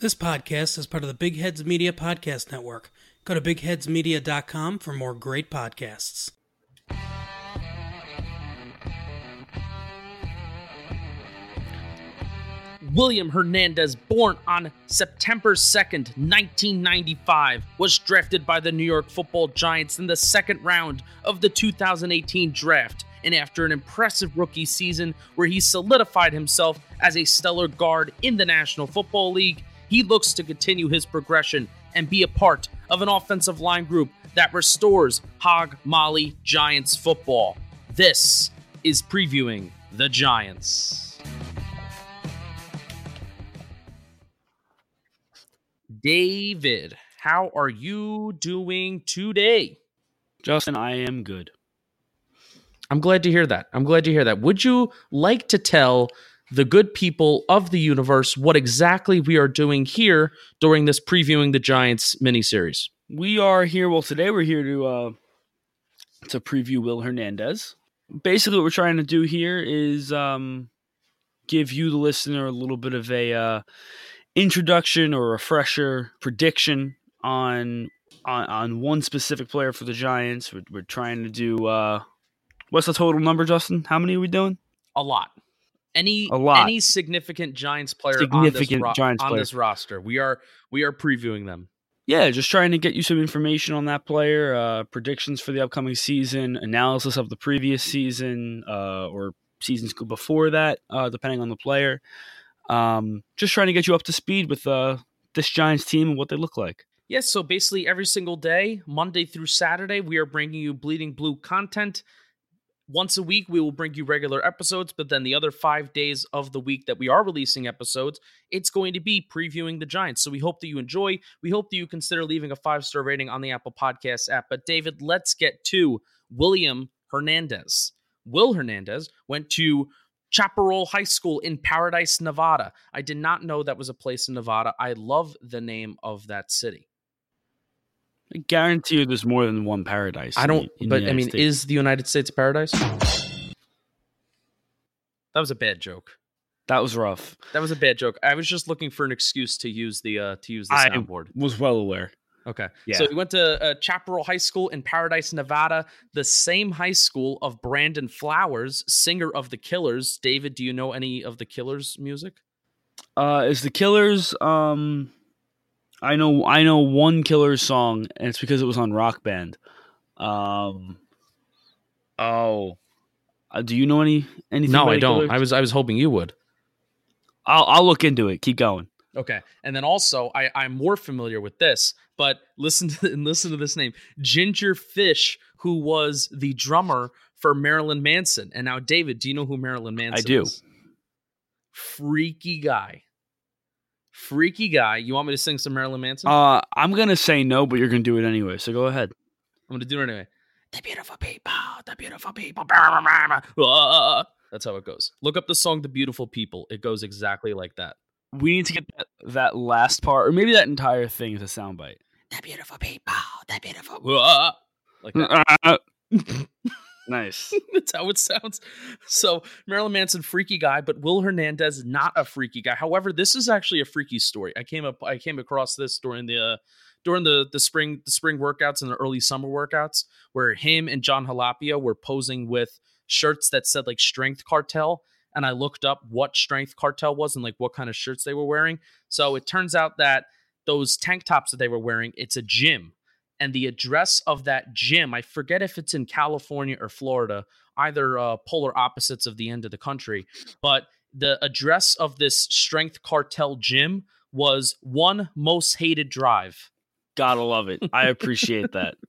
This podcast is part of the Big Heads Media Podcast Network. Go to bigheadsmedia.com for more great podcasts. William Hernandez, born on September 2nd, 1995, was drafted by the New York Football Giants in the second round of the 2018 draft. And after an impressive rookie season where he solidified himself as a stellar guard in the National Football League, he looks to continue his progression and be a part of an offensive line group that restores Hog Molly Giants football. This is previewing the Giants. David, how are you doing today? Justin, I am good. I'm glad to hear that. I'm glad to hear that. Would you like to tell the good people of the universe what exactly we are doing here during this previewing the Giants miniseries? We are here. Well, today we're here to uh, to preview Will Hernandez. Basically, what we're trying to do here is um, give you, the listener, a little bit of a uh, introduction or refresher prediction on on, on one specific player for the Giants. We're, we're trying to do uh, what's the total number, Justin? How many are we doing? A lot. Any A lot. any significant Giants player Significant on, this, Giants on player. this roster, we are we are previewing them. Yeah, just trying to get you some information on that player, uh, predictions for the upcoming season, analysis of the previous season uh, or seasons before that, uh, depending on the player. Um, just trying to get you up to speed with uh, this Giants team and what they look like. Yes, so basically every single day, Monday through Saturday, we are bringing you Bleeding Blue content. Once a week, we will bring you regular episodes, but then the other five days of the week that we are releasing episodes, it's going to be previewing the Giants. So we hope that you enjoy. We hope that you consider leaving a five star rating on the Apple podcast app. But David, let's get to William Hernandez. Will Hernandez went to Chaparral High School in Paradise, Nevada. I did not know that was a place in Nevada. I love the name of that city. I guarantee you there's more than one paradise. I don't, the- in but I mean, States. is the United States a paradise? That was a bad joke. that was rough. That was a bad joke. I was just looking for an excuse to use the uh to use the I- soundboard. Was well aware. Okay. Yeah. So he went to uh, Chaparral High School in Paradise, Nevada, the same high school of Brandon Flowers, singer of the Killers. David, do you know any of the Killers music? Uh, is the Killers? Um, I know, I know one Killers song, and it's because it was on Rock Band. Um, oh, uh, do you know any anything? No, by I don't. Killers? I was I was hoping you would. I'll I'll look into it. Keep going. Okay, and then also I I'm more familiar with this, but listen to and listen to this name, Ginger Fish, who was the drummer for Marilyn Manson. And now, David, do you know who Marilyn Manson? I do. Is? Freaky guy, freaky guy. You want me to sing some Marilyn Manson? Uh, I'm gonna say no, but you're gonna do it anyway. So go ahead. I'm gonna do it anyway. The beautiful people, the beautiful people. That's how it goes. Look up the song "The Beautiful People." It goes exactly like that. We need to get that, that last part, or maybe that entire thing is a soundbite. The beautiful people, the beautiful. Like that. nice. That's how it sounds. So Marilyn Manson, freaky guy, but Will Hernandez, not a freaky guy. However, this is actually a freaky story. I came up, I came across this during the uh, during the the spring the spring workouts and the early summer workouts, where him and Jon Halapio were posing with shirts that said like Strength Cartel. And I looked up what Strength Cartel was and like what kind of shirts they were wearing. So it turns out that those tank tops that they were wearing, it's a gym and the address of that gym i forget if it's in california or florida either uh, polar opposites of the end of the country but the address of this strength cartel gym was one most hated drive Gotta love it. I appreciate that.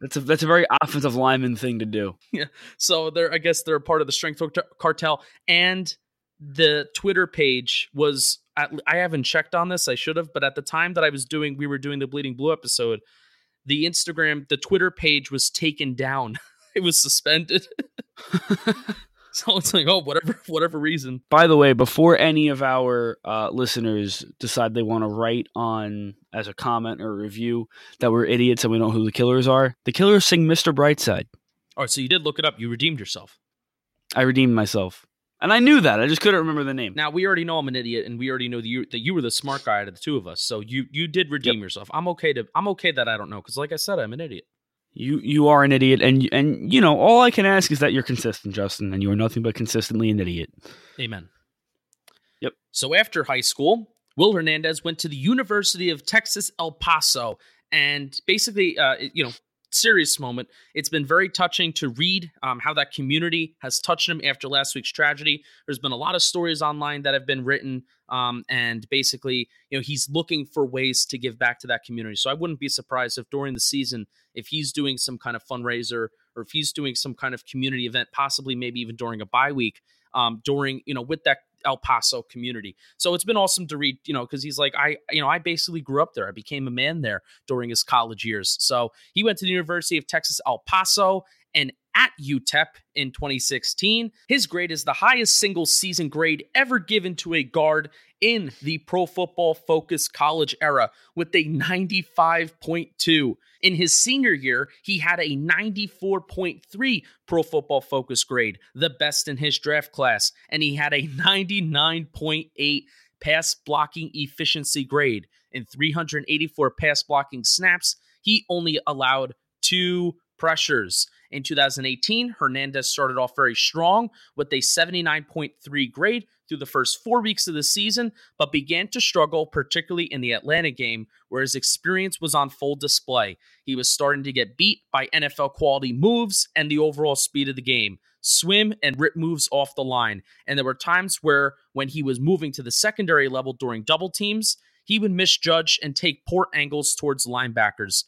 That's a that's a very offensive lineman thing to do. Yeah. So they're i guess they're a part of the strength cartel and the twitter page was at, i haven't checked on this i should have but at the time that i was doing we were doing the bleeding blue episode the instagram the twitter page was taken down it was suspended so it's like oh whatever whatever reason By the way, before any of our uh, listeners decide they want to write on as a comment or a review that we're idiots and we don't know who the killers are, the killers sing "Mr. Brightside." all right so you did look it up you redeemed yourself I redeemed myself. And I knew that. I just couldn't remember the name. Now we already know I'm an idiot, and we already know that you, that you were the smart guy out of the two of us. So you you did redeem Yep. yourself. I'm okay to I'm okay that I don't know because, like I said, I'm an idiot. You you are an idiot, and and you know all I can ask is that you're consistent, Justin, and you are nothing but consistently an idiot. Amen. Yep. So after high school, Will Hernandez went to the University of Texas El Paso, and basically, uh, you know, serious moment. It's been very touching to read um, how that community has touched him after last week's tragedy. There's been a lot of stories online that have been written, um, and basically, you know, he's looking for ways to give back to that community. So I wouldn't be surprised if during the season, if he's doing some kind of fundraiser or if he's doing some kind of community event, possibly maybe even during a bye week, um, during you know with that El Paso community. So it's been awesome to read, you know, because he's like, I, you know, I basically grew up there. I became a man there during his college years. So he went to the University of Texas El Paso and at UTEP in 2016. His grade is the highest single season grade ever given to a guard in the Pro Football Focus college era with a 95.2. In his senior year, he had a 94.3 Pro Football Focus grade, the best in his draft class, and he had a 99.8 pass blocking efficiency grade. In 384 pass blocking snaps, he only allowed two pressures. In 2018, Hernandez started off very strong with a 79.3 grade through the first four weeks of the season, but began to struggle, particularly in the Atlanta game, where his experience was on full display. He was starting to get beat by NFL quality moves and the overall speed of the game, swim and rip moves off the line. And there were times where, when he was moving to the secondary level during double teams, he would misjudge and take poor angles towards linebackers.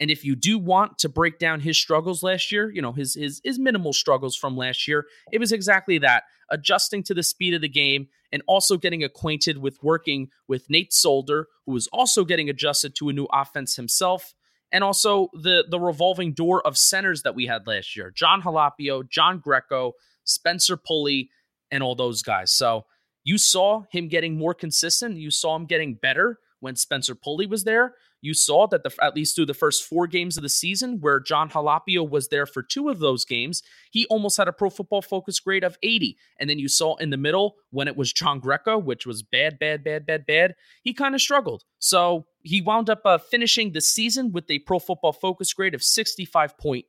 And if you do want to break down his struggles last year, you know, his his his minimal struggles from last year, it was exactly that, adjusting to the speed of the game and also getting acquainted with working with Nate Solder, who was also getting adjusted to a new offense himself, and also the the revolving door of centers that we had last year. Jon Halapio, John Greco, Spencer Pulley, and all those guys. So you saw him getting more consistent, you saw him getting better when Spencer Pulley was there. You saw that the at least through the first four games of the season, where Jon Halapio was there for two of those games, he almost had a Pro Football Focus grade of 80. And then you saw in the middle when it was John Greco, which was bad, bad, bad, bad, bad. He kind of struggled. So he wound up uh, finishing the season with a Pro Football Focus grade of 65.8,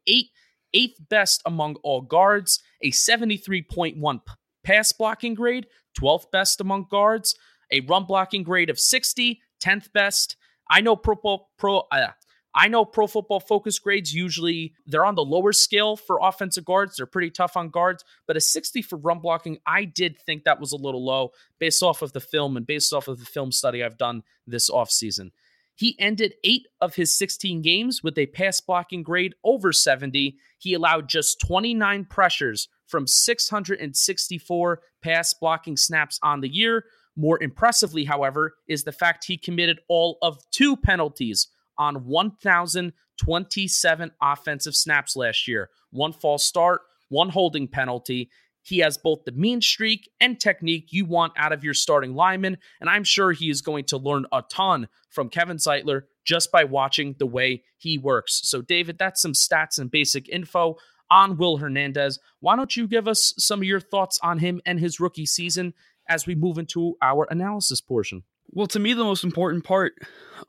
eighth best among all guards, a 73.1 p- pass blocking grade, 12th best among guards, a run blocking grade of 60, 10th best. I know pro pro uh, I know pro football focus grades usually they're on the lower scale for offensive guards. They're pretty tough on guards, but a 60 for run blocking, I did think that was a little low based off of the film and based off of the film study I've done this offseason. He ended 8 of his 16 games with a pass blocking grade over 70. He allowed just 29 pressures from 664 pass blocking snaps on the year. More impressively, however, is the fact he committed all of two penalties on 1,027 offensive snaps last year one false start, one holding penalty. He has both the mean streak and technique you want out of your starting lineman, and I'm sure he is going to learn a ton from Kevin Zeitler just by watching the way he works. So, David, that's some stats and basic info on Will Hernandez. Why don't you give us some of your thoughts on him and his rookie season as we move into our analysis portion? Well, to me, the most important part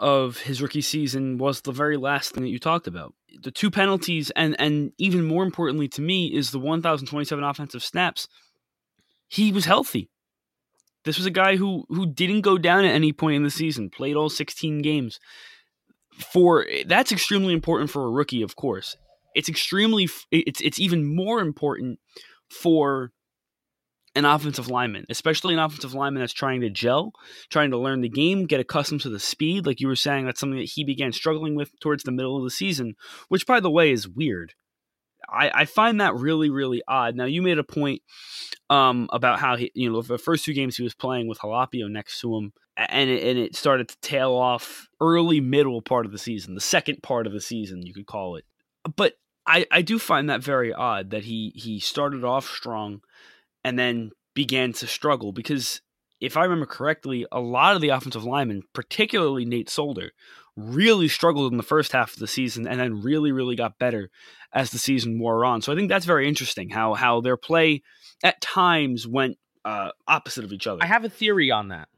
of his rookie season was the very last thing that you talked about. The two penalties, and and even more importantly to me, is the 1,027 offensive snaps. He was healthy. This was a guy who who didn't go down at any point in the season, played all 16 games. For that's extremely important for a rookie, of course. It's extremely it's it's even more important for an offensive lineman, especially an offensive lineman that's trying to gel, trying to learn the game, get accustomed to the speed. Like you were saying, that's something that he began struggling with towards the middle of the season, which, by the way, is weird. I, I find that really, really odd. Now, you made a point um, about how he, you know, the first two games he was playing with Halapio next to him, and it, and it started to tail off early, middle part of the season, the second part of the season, you could call it. But I, I do find that very odd that he he started off strong and then began to struggle because if I remember correctly, a lot of the offensive linemen, particularly Nate Solder, really struggled in the first half of the season and then really, really got better as the season wore on. So I think that's very interesting how how their play at times went uh, opposite of each other. I have a theory on that.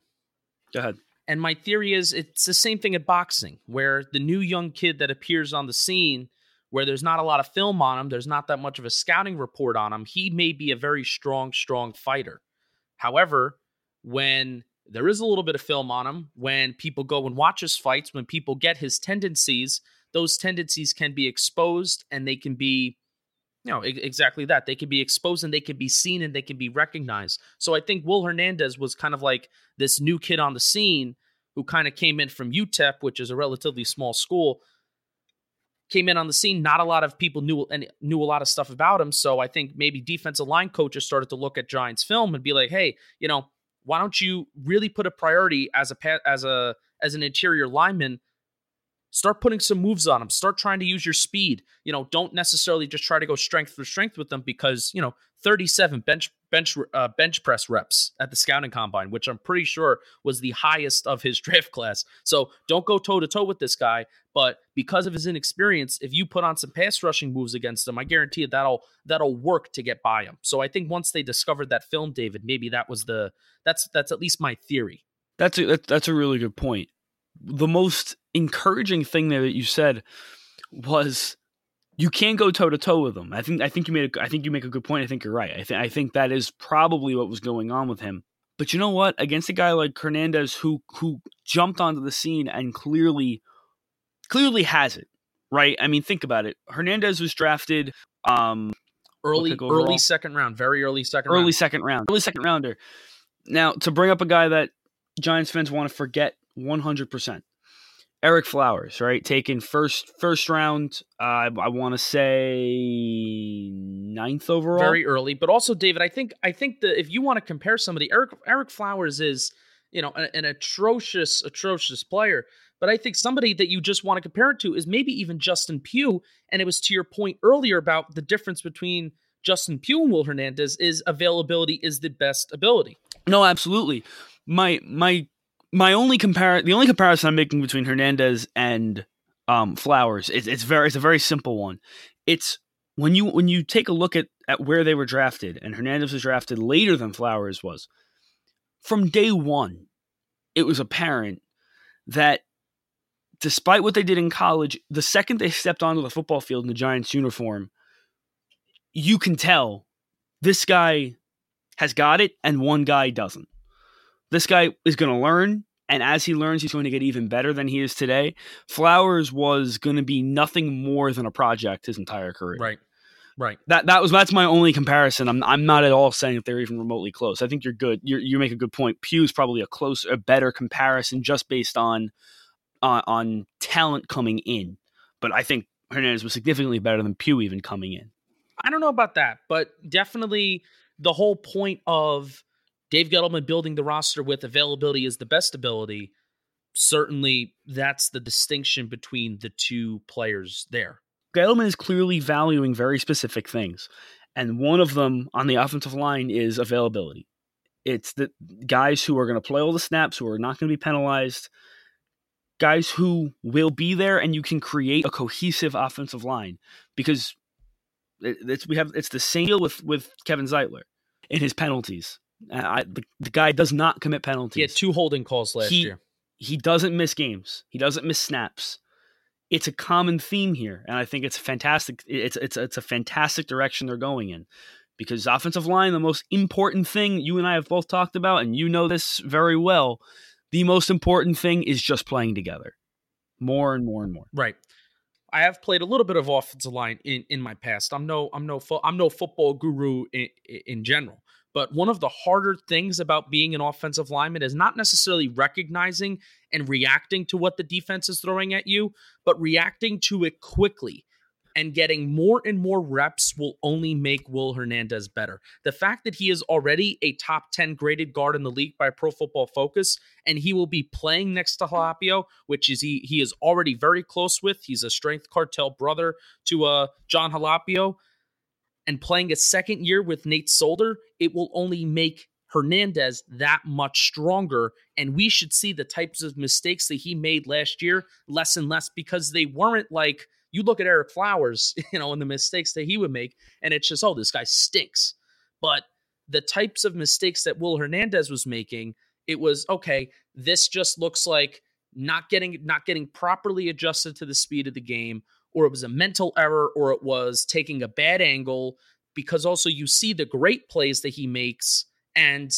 Go ahead. And my theory is it's the same thing at boxing, where the new young kid that appears on the scene, where there's not a lot of film on him, there's not that much of a scouting report on him, he may be a very strong, strong fighter. However, when there is a little bit of film on him, when people go and watch his fights, when people get his tendencies, those tendencies can be exposed and they can be you know, exactly that. They can be exposed and they can be seen and they can be recognized. So I think Will Hernandez was kind of like this new kid on the scene who kind of came in from UTEP, which is a relatively small school, came in on the scene. Not a lot of people knew and knew a lot of stuff about him. So I think maybe defensive line coaches started to look at Giants film and be like, hey, you know, why don't you really put a priority as a as a as an interior lineman Start putting some moves on them. Start trying to use your speed. You know, don't necessarily just try to go strength for strength with them because you know 37 bench bench uh, bench press reps at the scouting combine, which I'm pretty sure was the highest of his draft class. So don't go toe to toe with this guy. But because of his inexperience, if you put on some pass rushing moves against him, I guarantee you that'll that'll work to get by him. So I think once they discovered that film, David, maybe that was the that's that's at least my theory. That's a, that's a really good point the most encouraging thing that you said was you can't go toe to toe with him. I think I think you made a, I think you make a good point. I think you're right. I think I think that is probably what was going on with him. But you know what? Against a guy like Hernandez who who jumped onto the scene and clearly clearly has it, right? I mean, think about it. Hernandez was drafted um early early second round, very early second early round. second round. Early second rounder. Now, to bring up a guy that Giants fans want to forget 100%. Ereck Flowers, right? Taken first first round. Uh, I, I want to say ninth overall. Very early, but also David. I think I think that if you want to compare somebody, Ereck Ereck Flowers is you know an, an atrocious atrocious player. But I think somebody that you just want to compare it to is maybe even Justin Pugh. And it was to your point earlier about the difference between Justin Pugh and Will Hernandez is availability is the best ability. No, absolutely. My my my only compare the only comparison I'm making between Hernandez and um, Flowers is it's very it's a very simple one. It's when you when you take a look at at where they were drafted, and Hernandez was drafted later than Flowers was. From day one, it was apparent that despite what they did in college, the second they stepped onto the football field in the Giants uniform, you can tell this guy has got it and one guy doesn't. This guy is going to learn, and as he learns, he's going to get even better than he is today. Flowers was going to be nothing more than a project his entire career. Right. Right. That that was that's my only comparison. I'm I'm not at all saying that they're even remotely close. I think you're good. You you make a good point. Pugh's probably a close, a better comparison just based on uh, on talent coming in. But I think Hernandez was significantly better than Pugh even coming in. I don't know about that, but definitely the whole point of Dave Gettleman building the roster with availability is the best ability. Certainly, that's the distinction between the two players there. Gettleman is clearly valuing very specific things. And one of them on the offensive line is availability. It's the guys who are going to play all the snaps, who are not going to be penalized, guys who will be there, and you can create a cohesive offensive line because it's we have it's the same deal with with Kevin Zeitler in his penalties. Uh, I, the, the guy does not commit penalties. He had two holding calls last he, year. He doesn't miss games. He doesn't miss snaps. It's a common theme here, and I think it's fantastic. It's it's it's a fantastic direction they're going in, because offensive line, the most important thing you and I have both talked about, and you know this very well. The most important thing is just playing together, more and more and more. Right. I have played a little bit of offensive line in, in my past. I'm no I'm no I'm no football guru in, in general, but one of the harder things about being an offensive lineman is not necessarily recognizing and reacting to what the defense is throwing at you, but reacting to it quickly. And getting more and more reps will only make Will Hernandez better. The fact that he is already a top 10 graded guard in the league by Pro Football Focus, and he will be playing next to Halapio, which is he he is already very close with. He's a strength cartel brother to uh Jon Halapio and playing a second year with Nate Solder, it will only make Hernandez that much stronger. And we should see the types of mistakes that he made last year less and less because they weren't like you look at Ereck Flowers, you know, and the mistakes that he would make, and it's just, oh, this guy stinks. But the types of mistakes that Will Hernandez was making, it was okay, this just looks like not getting not getting properly adjusted to the speed of the game, or it was a mental error, or it was taking a bad angle, because also you see the great plays that he makes, and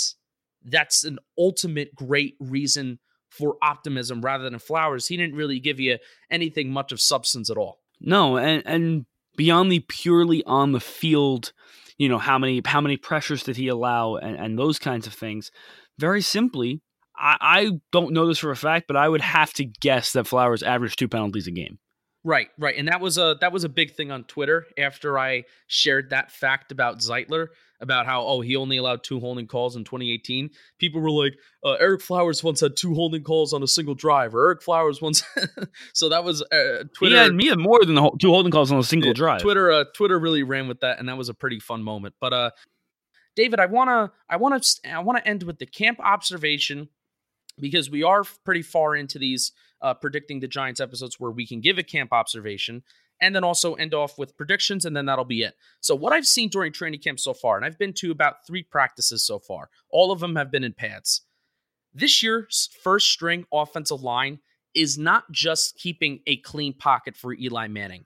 that's an ultimate great reason for optimism rather than Flowers. He didn't really give you anything much of substance at all. No, and and beyond the purely on the field, you know, how many how many pressures did he allow and, and those kinds of things. Very simply, I, I don't know this for a fact, but I would have to guess that Flowers averaged two penalties a game. Right, right, and that was a that was a big thing on Twitter after I shared that fact about Zeitler about how oh he only allowed two holding calls in 2018. People were like, uh, Ereck Flowers once had two holding calls on a single drive, or Ereck Flowers once. so that was uh, Twitter. He had, me had more than the two holding calls on a single yeah, drive. Twitter, uh, Twitter really ran with that, and that was a pretty fun moment. But uh, David, I wanna, I wanna, I wanna end with the camp observation because we are pretty far into these uh, predicting the Giants episodes where we can give a camp observation and then also end off with predictions, and then that'll be it. So, what I've seen during training camp so far, and I've been to about three practices so far, all of them have been in pads. This year's first string offensive line is not just keeping a clean pocket for Eli Manning,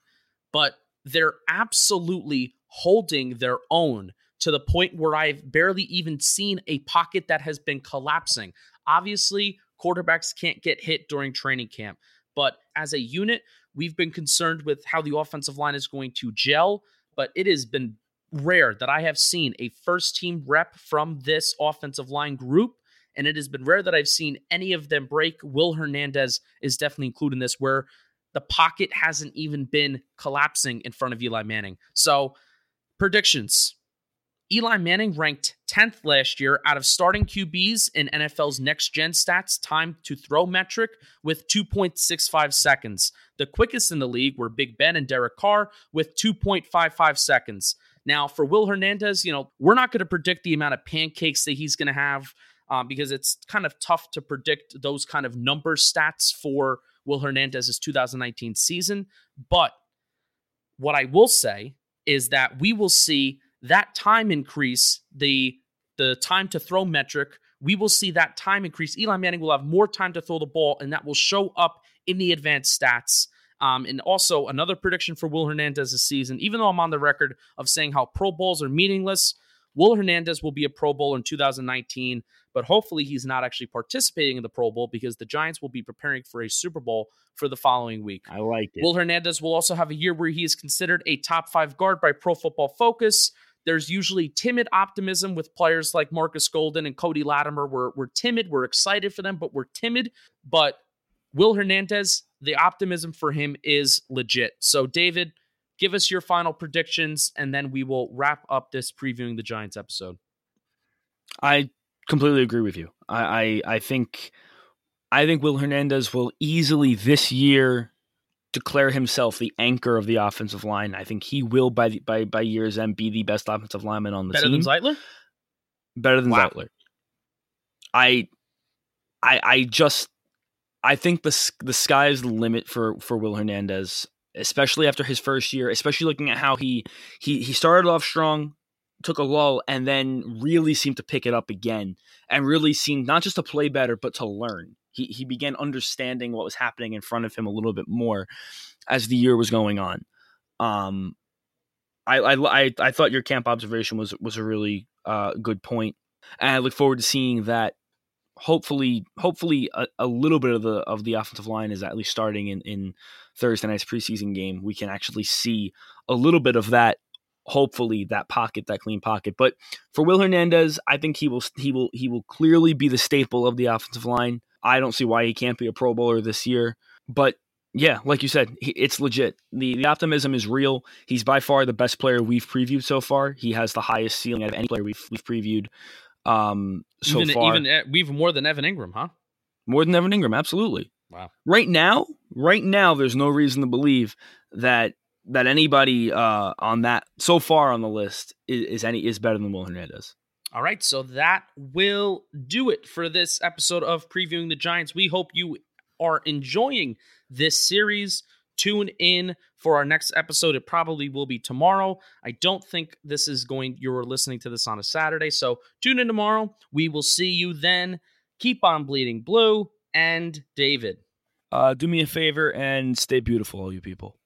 but they're absolutely holding their own to the point where I've barely even seen a pocket that has been collapsing. Obviously, quarterbacks can't get hit during training camp, but as a unit, We've been concerned with how the offensive line is going to gel, but it has been rare that I have seen a first team rep from this offensive line group. And it has been rare that I've seen any of them break. Will Hernandez is definitely included in this, where the pocket hasn't even been collapsing in front of Eli Manning. So, predictions Eli Manning ranked 10th last year out of starting QBs in NFL's next gen stats time to throw metric with 2.65 seconds. The quickest in the league were Big Ben and Derek Carr with 2.55 seconds. Now, for Will Hernandez, you know, we're not going to predict the amount of pancakes that he's going to have uh, because it's kind of tough to predict those kind of number stats for Will Hernandez's 2019 season. But what I will say is that we will see that time increase, the the time to throw metric, we will see that time increase. Eli Manning will have more time to throw the ball, and that will show up in the advanced stats. Um, and also another prediction for Will Hernandez this season, even though I'm on the record of saying how Pro Bowls are meaningless, Will Hernandez will be a Pro Bowl in 2019, but hopefully he's not actually participating in the Pro Bowl because the Giants will be preparing for a Super Bowl for the following week. I like it. Will Hernandez will also have a year where he is considered a top five guard by Pro Football Focus. There's usually timid optimism with players like Marcus Golden and Cody Latimer. We're, we're timid. We're excited for them, but we're timid. But Will Hernandez, the optimism for him is legit. So, David, give us your final predictions, and then we will wrap up this previewing the Giants episode. I completely agree with you. I, I, I think I think Will Hernandez will easily this year declare himself the anchor of the offensive line. I think he will by the, by by year's end be the best offensive lineman on the Better team. Better than Zeitler. Better than wow. Zeitler. I, I, I just, I think the the sky is the limit for for Will Hernandez, especially after his first year. Especially looking at how he he he started off strong, took a lull, and then really seemed to pick it up again, and really seemed not just to play better but to learn he he began understanding what was happening in front of him a little bit more as the year was going on. Um, I I I, thought your camp observation was was a really uh, good point, and I look forward to seeing that. Hopefully, hopefully, a, a little bit of the of the offensive line is at least starting in in Thursday night's preseason game. We can actually see a little bit of that hopefully that pocket, that clean pocket. But for Will Hernandez, I think he will he will he will clearly be the staple of the offensive line. I don't see why he can't be a Pro Bowler this year. But yeah, like you said, it's legit. The, the optimism is real. He's by far the best player we've previewed so far. He has the highest ceiling out of any player we've, we've previewed um, so even, far. Even we've more than Evan Engram, huh? More than Evan Engram, absolutely. Wow. Right now, right now, there's no reason to believe that that anybody uh, on that so far on the list is, is any is better than Will Hernandez. All right, so that will do it for this episode of previewing the Giants. We hope you are enjoying this series. Tune in for our next episode. It probably will be tomorrow. I don't think this is going, you're listening to this on a Saturday. So tune in tomorrow. We will see you then. Keep on bleeding blue and David. Uh, do me a favor and stay beautiful, all you people.